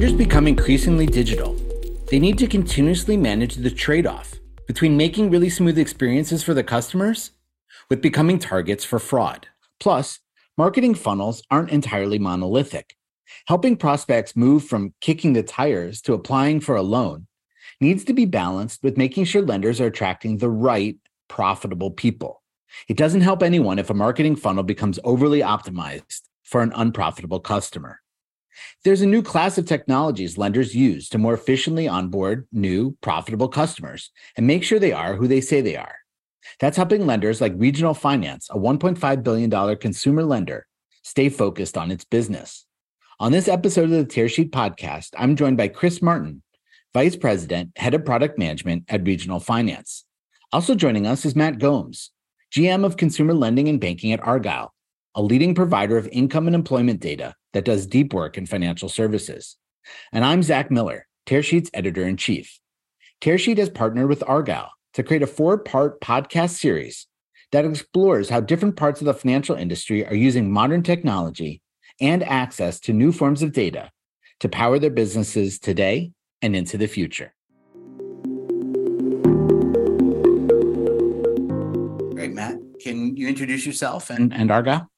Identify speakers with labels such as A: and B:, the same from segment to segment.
A: lenders become increasingly digital, they need to continuously manage the trade off between making really smooth experiences for the customers with becoming targets for fraud. Plus, marketing funnels aren't entirely monolithic. Helping prospects move from kicking the tires to applying for a loan needs to be balanced with making sure lenders are attracting the right profitable people. It doesn't help anyone if a marketing funnel becomes overly optimized for an unprofitable customer. There's a new class of technologies lenders use to more efficiently onboard new, profitable customers and make sure they are who they say they are. That's helping lenders like Regional Finance, a $1.5 billion consumer lender, stay focused on its business. On this episode of the Tearsheet podcast, I'm joined by Chris Martin, Vice President, Head of Product Management at Regional Finance. Also joining us is Matt Gomes, GM of Consumer Lending and Banking at Argyle, a leading provider of income and employment data that does deep work in financial services. And I'm Zack Miller, Tearsheet's editor in chief. Tearsheet has partnered with Argyle to create a four part podcast series that explores how different parts of the financial industry are using modern technology and access to new forms of data to power their businesses today and into the future. Great, Matt. Can you introduce yourself and, and Argyle?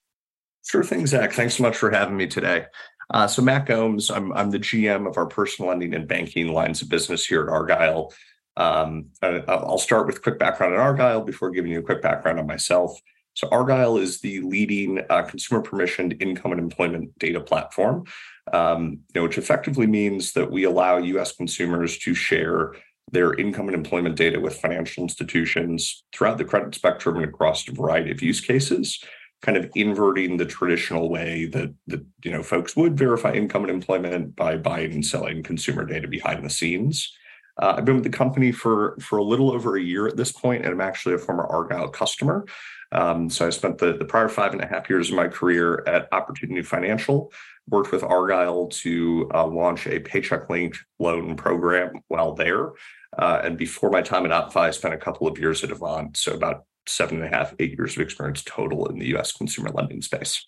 B: Sure thing, Zack. Thanks so much for having me today. Uh, so, Matt Gomes, I'm, I'm the GM of our personal lending and banking lines of business here at Argyle. Um, I'll start with quick background on Argyle before giving you a quick background on myself. So, Argyle is the leading uh, consumer permissioned income and employment data platform, um, you know, which effectively means that we allow U.S. consumers to share their income and employment data with financial institutions throughout the credit spectrum and across a variety of use cases kind of inverting the traditional way that that you know folks would verify income and employment by buying and selling consumer data behind the scenes. Uh, I've been with the company for for a little over a year at this point, and I'm actually a former Argyle customer. Um, so I spent the, the prior five and a half years of my career at Opportunity Financial, worked with Argyle to uh, launch a paycheck linked loan program while there. Uh, and before my time at OppFi, I spent a couple of years at Avant, so about seven and a half, eight years of experience total in the US consumer lending space.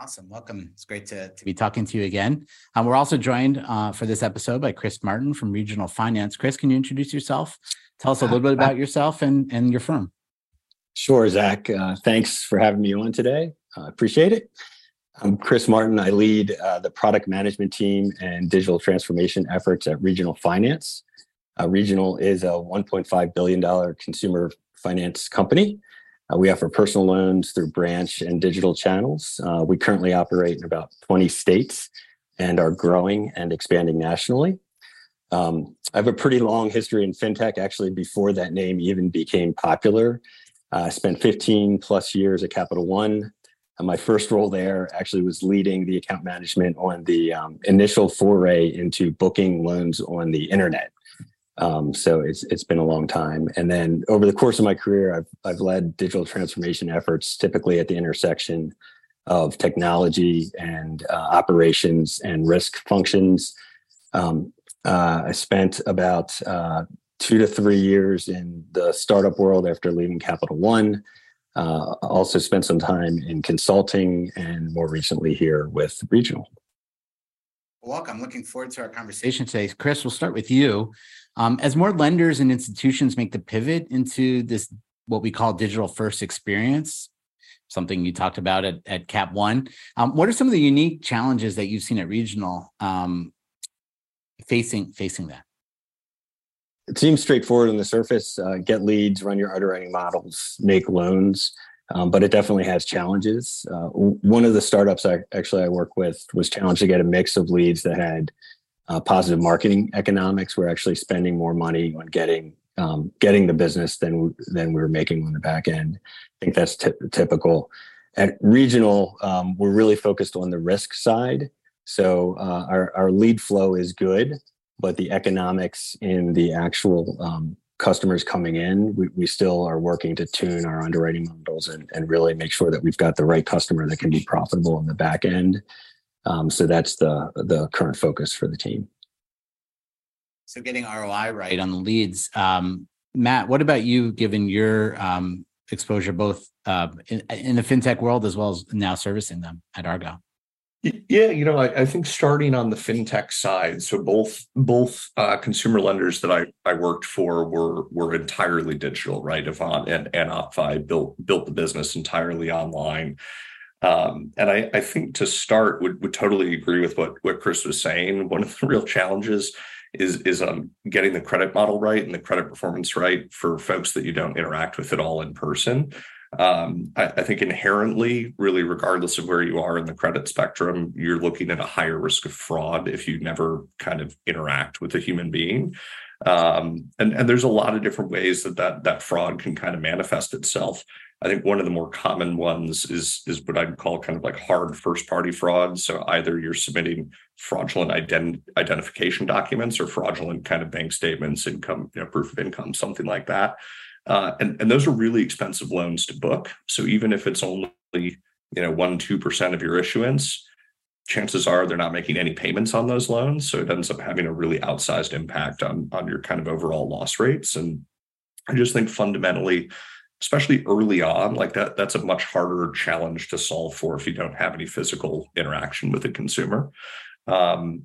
A: Awesome. Welcome. It's great to, to be talking to you again. Um, we're also joined uh, for this episode by Chris Martin from Regional Finance. Chris, can you introduce yourself? Tell us a little bit about yourself and, and your firm.
C: Sure, Zack. Uh, thanks for having me on today. I uh, appreciate it. I'm Chris Martin. I lead uh, the product management team and digital transformation efforts at Regional Finance. Uh, Regional is a $1.5 billion consumer finance company. Uh, we offer personal loans through branch and digital channels. Uh, we currently operate in about 20 states and are growing and expanding nationally. Um, I have a pretty long history in fintech. Actually, before that name even became popular, uh, I spent 15 plus years at Capital One. And my first role there actually was leading the account management on the um, initial foray into booking loans on the internet. Um, so it's it's been a long time. And then over the course of my career, I've I've led digital transformation efforts, typically at the intersection of technology and uh, operations and risk functions. Um, uh, I spent about uh, two to three years in the startup world after leaving Capital One. Uh, also spent some time in consulting and more recently here with Regional.
A: Welcome. Looking forward to our conversation today. Chris, we'll start with you. Um, as more lenders and institutions make the pivot into this, what we call digital first experience, something you talked about at, at Cap One, um, what are some of the unique challenges that you've seen at Regional um, facing facing that?
C: It seems straightforward on the surface. Uh, get leads, run your underwriting models, make loans. Um, but it definitely has challenges. Uh, one of the startups I actually I work with was challenged to get a mix of leads that had uh, positive marketing economics. We're actually spending more money on getting um, getting the business than than we were making on the back end. I think that's t- typical. At regional, um, we're really focused on the risk side. So uh, our our lead flow is good, but the economics in the actual um, customers coming in, we, we still are working to tune our underwriting models and, and really make sure that we've got the right customer that can be profitable on the back end. Um, so that's the the current focus for the team.
A: So getting ROI right on the leads. Um, Matt, what about you? Given your um, exposure both uh, in, in, the fintech world as well as now servicing them at Argyle.
B: Yeah, you know, I, I, think starting on the fintech side, so both both uh, consumer lenders that I, I worked for were were entirely digital, right? Avant and, and OppFi built built the business entirely online. Um, and I, I think to start would would totally agree with what what Chris was saying. One of the real challenges is is um, getting the credit model right and the credit performance right for folks that you don't interact with at all in person um, I, I, think inherently, really, regardless of where you are in the credit spectrum, you're looking at a higher risk of fraud if you never kind of interact with a human being. Um, and, and there's a lot of different ways that, that that fraud can kind of manifest itself. I think one of the more common ones is is what I'd call kind of like hard first party fraud. So either you're submitting fraudulent ident- identification documents or fraudulent kind of bank statements, income, you know, proof of income, something like that. Uh, and, and those are really expensive loans to book. So even if it's only, you know, one, 2% of your issuance, chances are they're not making any payments on those loans. So it ends up having a really outsized impact on, on your kind of overall loss rates. And I just think fundamentally, especially early on, like that, that's a much harder challenge to solve for if you don't have any physical interaction with the consumer. Um,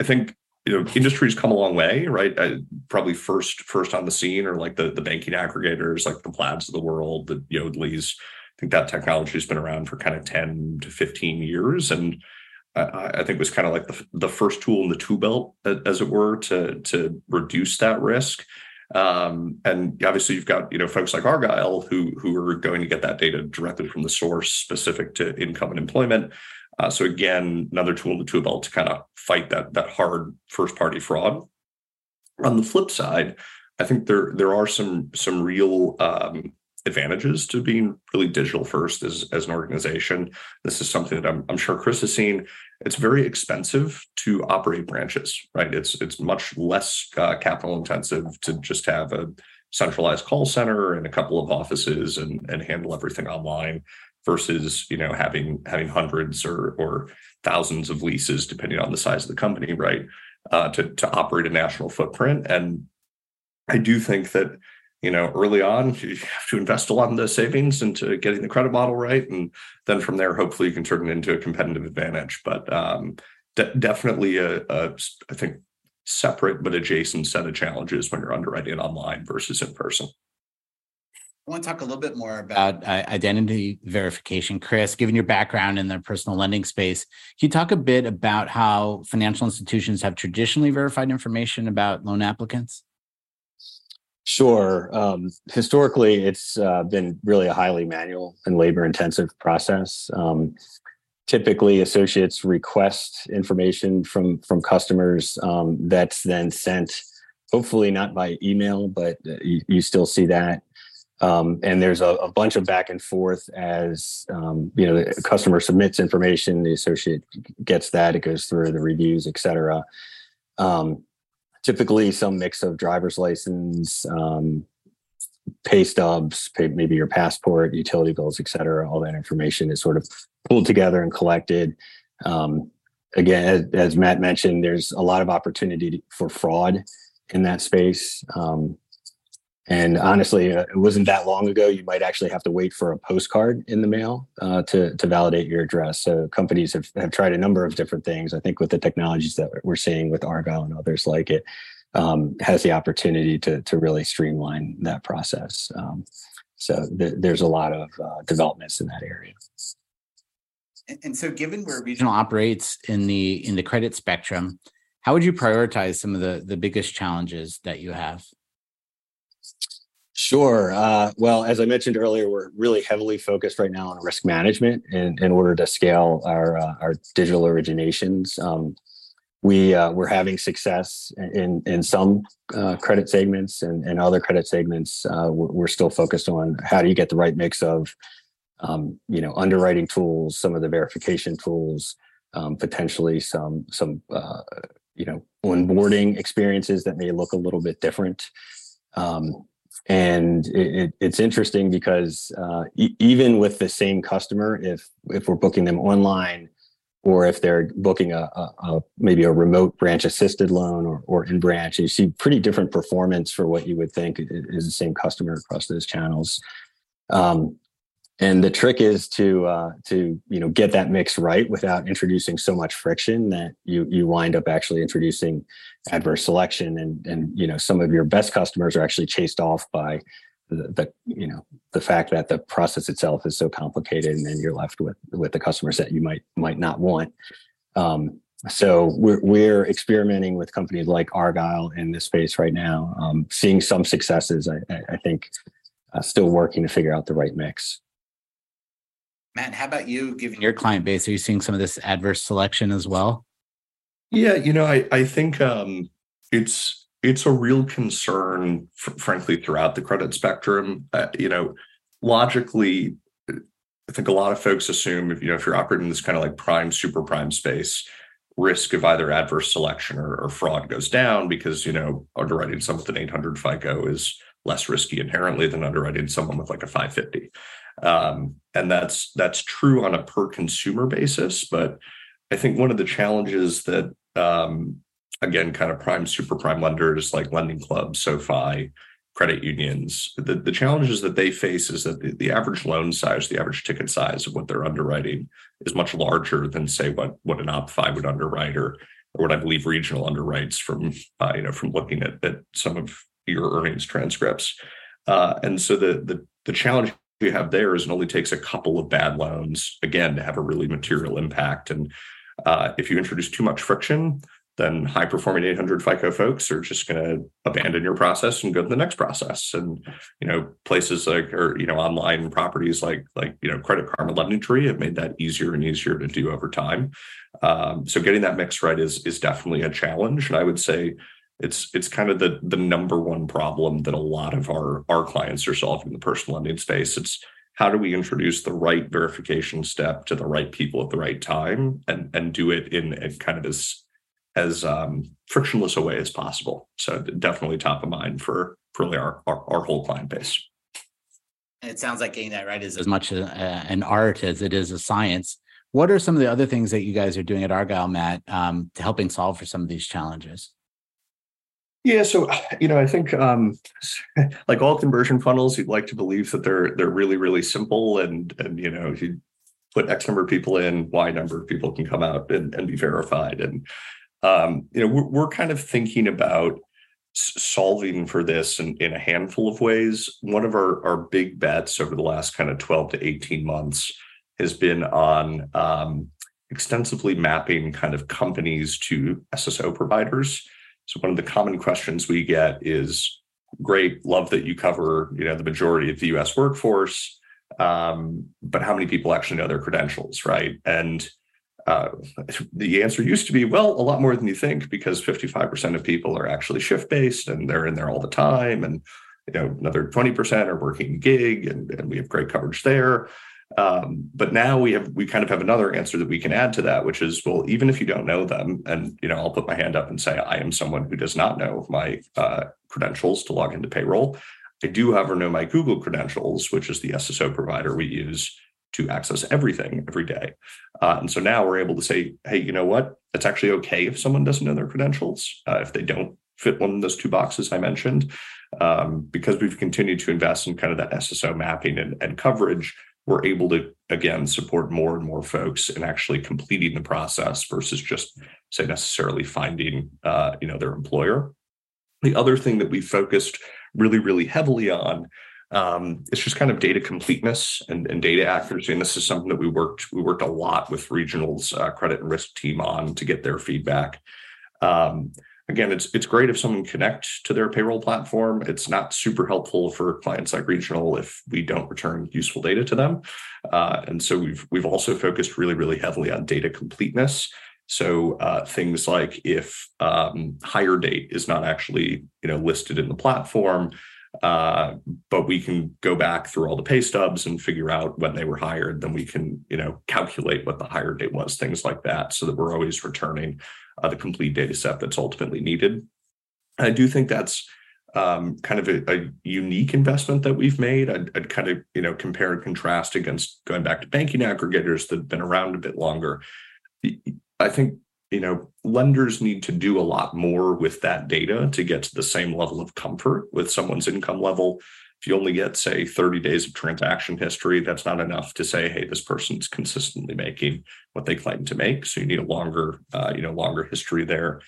B: I think you know industries come a long way right? Uh, probably first first on the scene are like the the banking aggregators like the plaids of the world the Yodlees. I think that technology has been around for kind of 10 to 15 years and I, I think was kind of like the, the first tool in the tool belt as it were to to reduce that risk um, and obviously you've got you know folks like argyle who who are going to get that data directly from the source specific to income and employment uh, so again, another tool tool belt to kind of fight that that hard first party fraud. On the flip side, I think there there are some some real um, advantages to being really digital first as, as an organization. This is something that I'm, I'm sure Chris has seen. It's very expensive to operate branches, right? It's it's much less uh, capital intensive to just have a centralized call center and a couple of offices and, and handle everything online versus you know having having hundreds or or thousands of leases depending on the size of the company right uh, to to operate a national footprint and i do think that you know early on you have to invest a lot in the savings into getting the credit model right and then from there hopefully you can turn it into a competitive advantage but um, de- definitely a, a I think separate but adjacent set of challenges when you're underwriting online versus in person
A: I want to talk a little bit more about uh, identity verification. Chris, given your background in the personal lending space, can you talk a bit about how financial institutions have traditionally verified information about loan applicants?
C: Sure. Um, historically, it's uh, been really a highly manual and labor intensive process. Um, typically, associates request information from, from customers um, that's then sent, hopefully not by email, but uh, you, you still see that um, and there's a, a, bunch of back and forth as um, you know the customer submits information the associate gets that it goes through the reviews et cetera um, typically some mix of driver's license um, pay stubs pay, maybe your passport utility bills et cetera. All that information is sort of pulled together and collected. Um, again as, as, matt mentioned there's a lot of opportunity for fraud in that space. Um, and honestly, uh, it wasn't that long ago. You might actually have to wait for a postcard in the mail uh, to to validate your address. So companies have, have tried a number of different things. I think with the technologies that we're seeing with Argyle and others like it, um, has the opportunity to to really streamline that process. Um, so th- there's a lot of uh, developments in that area.
A: And, and so, given where regional operates in the in the credit spectrum, how would you prioritize some of the the biggest challenges that you have?
C: Sure. Uh, well, as I mentioned earlier, we're really heavily focused right now on risk management in, in order to scale our uh, our digital originations. Um, we uh, we're having success in in some uh, credit segments and, and other credit segments. Uh, we're, still focused on how do you get the right mix of um, you know underwriting tools, some of the verification tools, um, potentially some some uh, you know onboarding experiences that may look a little bit different. Um, and it, it, it's interesting because uh, e- even with the same customer, if if we're booking them online, or if they're booking a, a, a maybe a remote branch assisted loan or, or in branch, you see pretty different performance for what you would think is the same customer across those channels. Um, and the trick is to uh, to you know get that mix right without introducing so much friction that you you wind up actually introducing adverse selection. And and you know some of your best customers are actually chased off by the, the you know the fact that the process itself is so complicated and then you're left with with the customers that you might might not want. Um, so we're, we're experimenting with companies like argyle in this space right now um, seeing some successes. I, I think uh, still working to figure out the right mix
A: Matt, how about you, given your client base? Are you seeing some of this adverse selection as well?
B: Yeah, you know, I I think um, it's it's a real concern, frankly, throughout the credit spectrum. Uh, you know, logically, I think a lot of folks assume if you know if you're operating in this kind of like prime, super prime space, risk of either adverse selection or, or fraud goes down because you know underwriting someone with an 800 FICO is less risky inherently than underwriting someone with like a 550. Um, and that's that's true on a per consumer basis. But I think one of the challenges that um, again, kind of prime, super prime lenders like LendingClubs, SoFi, credit unions, the, the challenges that they face is that the, the average loan size, the average ticket size of what they're underwriting is much larger than say what what an OppFi would underwrite or or what I believe regional underwrites from uh, you know from looking at, at some of your earnings transcripts. Uh, and so the the the challenge you have there is it only takes a couple of bad loans again to have a really material impact. And uh, if you introduce too much friction, then high performing 800 FICO folks are just going to abandon your process and go to the next process. And you know, places like or you know, online properties like like you know, Credit Karma, LendingTree have made that easier and easier to do over time. Um, so getting that mix right is is definitely a challenge. And I would say it's it's kind of the the number one problem that a lot of our our clients are solving in the personal lending space. It's how do we introduce the right verification step to the right people at the right time and and do it in a kind of as as um, frictionless a way as possible. So definitely top of mind for for really our, our, our whole client base.
A: It sounds like getting that right is as much a, an art as it is a science. What are some of the other things that you guys are doing at Argyle, Matt, um, to helping solve for some of these challenges?
B: Yeah, so you know, I think um, like all conversion funnels, you'd like to believe that they're they're really really simple, and and you know, if you put X number of people in, Y number of people can come out and, and be verified, and um, you know, we're, we're kind of thinking about solving for this in, in a handful of ways. One of our our big bets over the last kind of twelve to eighteen months has been on um, extensively mapping kind of companies to SSO providers. So one of the common questions we get is, "Great, love that you cover you know the majority of the U.S. workforce, um, but how many people actually know their credentials, right?" And uh, the answer used to be, well, a lot more than you think, because 55% of people are actually shift based and they're in there all the time, and you know another 20% are working gig, and, and we have great coverage there. Um, but now we have we kind of have another answer that we can add to that, which is well, even if you don't know them, and you know, I'll put my hand up and say I am someone who does not know my uh, credentials to log into payroll. I do, however, know my Google credentials, which is the SSO provider we use to access everything every day. Uh, and so now we're able to say, hey, you know what? It's actually okay if someone doesn't know their credentials, uh, if they don't fit one of those two boxes I mentioned, um, because we've continued to invest in kind of that SSO mapping and, and coverage we're able to again support more and more folks in actually completing the process versus just say necessarily finding uh, you know their employer. The other thing that we focused really really heavily on um, it's just kind of data completeness and, and, data accuracy and this is something that we worked we worked a lot with regionals uh, credit and risk team on to get their feedback. Um, again, it's it's great if someone connect to their payroll platform. It's not super helpful for clients like regional if we don't return useful data to them. Uh, and so we've we've also focused really really heavily on data completeness. So uh, things like if um, hire date is not actually you know listed in the platform, uh, but we can go back through all the pay stubs and figure out when they were hired. Then we can you know calculate what the hire date was, things like that, so that we're always returning uh, the complete data set that's ultimately needed. I do think that's um, kind of a, a, unique investment that we've made. I'd, I'd, kind of you know compare and contrast against going back to banking aggregators that have been around a bit longer. I think you know lenders need to do a lot more with that data to get to the same level of comfort with someone's income level. If you only get say 30 days of transaction history that's not enough to say hey this person's consistently making what they claim to make. So you need a longer uh, you know longer history there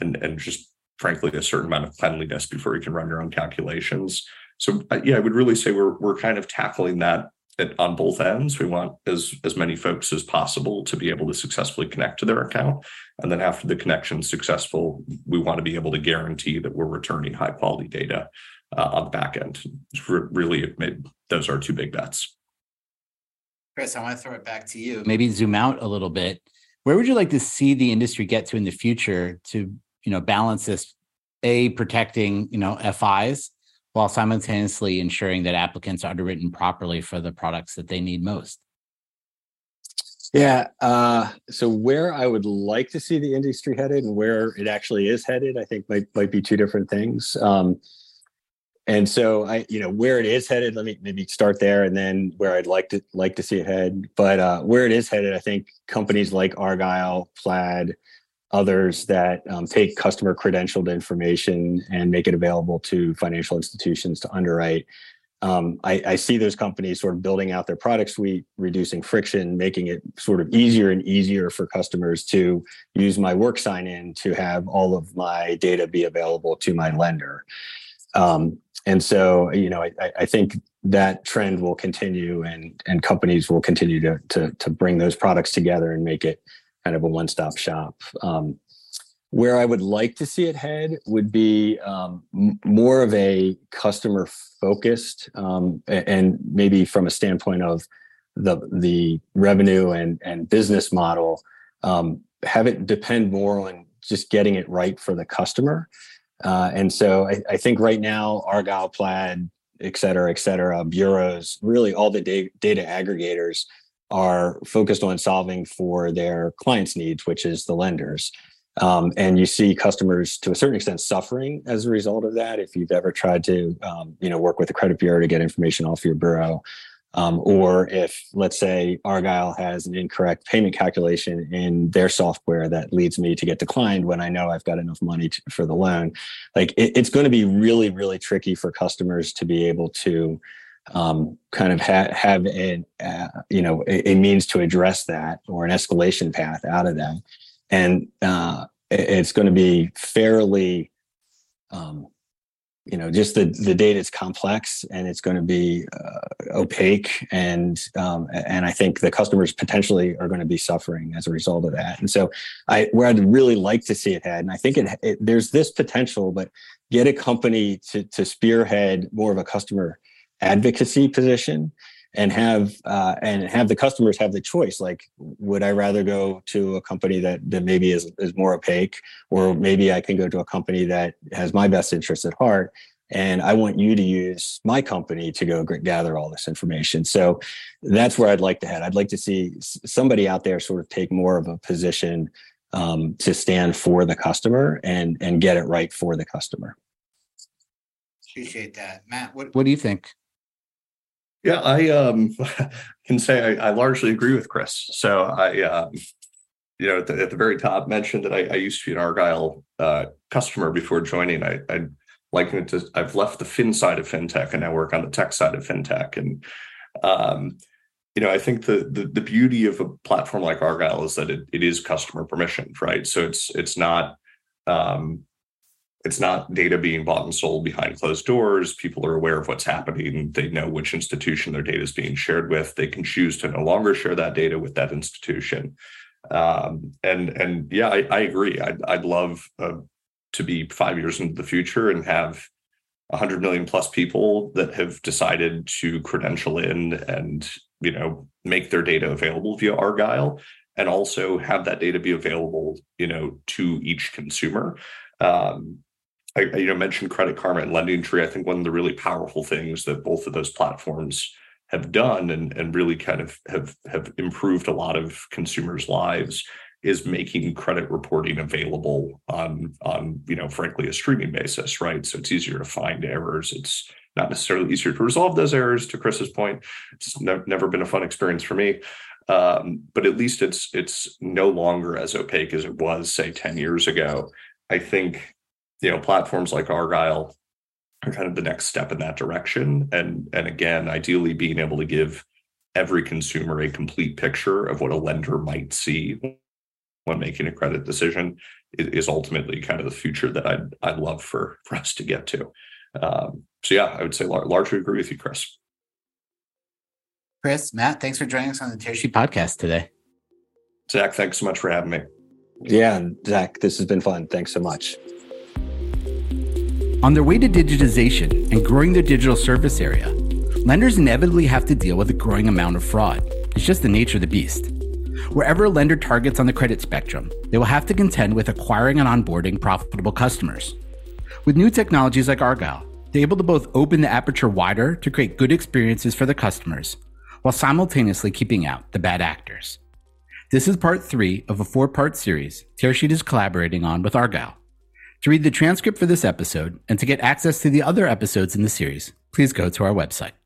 B: and and just frankly a certain amount of cleanliness before you can run your own calculations. So uh, yeah i would really say we're we're kind of tackling that at, on both ends we want as as many folks as possible to be able to successfully connect to their account and then after the connection is successful we want to be able to guarantee that we're returning high quality data uh, on the back end. really made those are two big bets.
A: Chris, I want to throw it back to you. Maybe zoom out a little bit. Where would you like to see the industry get to in the future to, you know, balance this, a protecting, you know, FIs while simultaneously ensuring that applicants are underwritten properly for the products that they need most?
C: Yeah. Uh, so where I would like to see the industry headed and where it actually is headed, I think might might be two different things. Um, and so I, you know, where it is headed, let me maybe start there, and then where I'd like to like to see it head. But uh, where it is headed, I think companies like Argyle, Plaid, others that um, take customer credentialed information and make it available to financial institutions to underwrite. Um, I, I, see those companies sort of building out their product suite, reducing friction, making it sort of easier and easier for customers to use my work sign in to have all of my data be available to my lender. Um, and so you know I, I, think that trend will continue and and companies will continue to, to to bring those products together and make it kind of a one-stop shop. Um, where i would like to see it head would be um, more of a customer focused um, and maybe from a standpoint of the the revenue and and business model um, have it depend more on just getting it right for the customer. Uh, and so I, I, think right now, Argyle, Plaid, et cetera, et cetera, bureaus, really all the da- data aggregators are focused on solving for their clients' needs, which is the lenders. Um, and you see customers to a certain extent suffering as a result of that. If you've ever tried to, um, you know, work with a credit bureau to get information off your bureau, um, or if, let's say, Argyle has an incorrect payment calculation in their software that leads me to get declined when I know I've got enough money to, for the loan, like it, it's going to be really, really tricky for customers to be able to um, kind of ha- have a, uh, you know, a, a, means to address that or an escalation path out of that, and uh, it, it's going to be fairly um, you know just the the data is complex and it's going to be uh, opaque and um, and I think the customers potentially are going to be suffering as a result of that. And so I where I'd really like to see it head, and I think it, it there's this potential, but get a company to to spearhead more of a customer advocacy position and have uh, and have the customers have the choice like would i rather go to a company that that maybe is is more opaque or maybe i can go to a company that has my best interests at heart and i want you to use my company to go gather all this information. So that's where i'd like to head. I'd like to see somebody out there sort of take more of a position um, to stand for the customer and and get it right for the customer.
A: Appreciate that. Matt what, what do you think
B: yeah, I um, can say I, I, largely agree with Chris. So I, uh, you know, at the, at the, very top mentioned that I, I used to be an Argyle uh, customer before joining. I, I liken it to I've left the fin side of fintech and now work on the tech side of fintech. And um, you know, I think the, the, the beauty of a platform like Argyle is that it, it is customer permissioned, right? So it's it's not um, it's not data being bought and sold behind closed doors. People are aware of what's happening. They know which institution their data is being shared with. They can choose to no longer share that data with that institution. Um, and and yeah, I, I agree. I'd, I'd love uh, to be five years into the future and have 100 million plus people that have decided to credential in and you know make their data available via Argyle and also have that data be available you know to each consumer um, I, you know mentioned Credit Karma and LendingTree. I think one of the really powerful things that both of those platforms have done and, and really kind of have have improved a lot of consumers' lives is making credit reporting available on on you know frankly a streaming basis, right? So it's easier to find errors. It's not necessarily easier to resolve those errors. To Chris's point, it's ne- never been a fun experience for me. Um, but at least it's it's no longer as opaque as it was say 10 years ago i think you know platforms like argyle are kind of the next step in that direction. And and again, ideally being able to give every consumer a complete picture of what a lender might see when making a credit decision is, ultimately kind of the future that I'd I'd love for for us to get to. Um, so yeah, I would say largely agree with you, Chris.
A: Chris, Matt, thanks for joining us on the Tearsheet podcast today.
B: Zack, thanks so much for having me.
C: Yeah, Zack, this has been fun. Thanks so much.
A: On their way to digitization and growing their digital service area, lenders inevitably have to deal with a growing amount of fraud. It's just the nature of the beast. Wherever a lender targets on the credit spectrum, they will have to contend with acquiring and onboarding profitable customers. With new technologies like Argyle, they're able to both open the aperture wider to create good experiences for the customers while simultaneously keeping out the bad actors. This is part three of a four part series Tearsheet is collaborating on with Argyle. To read the transcript for this episode and to get access to the other episodes in the series, please go to our website.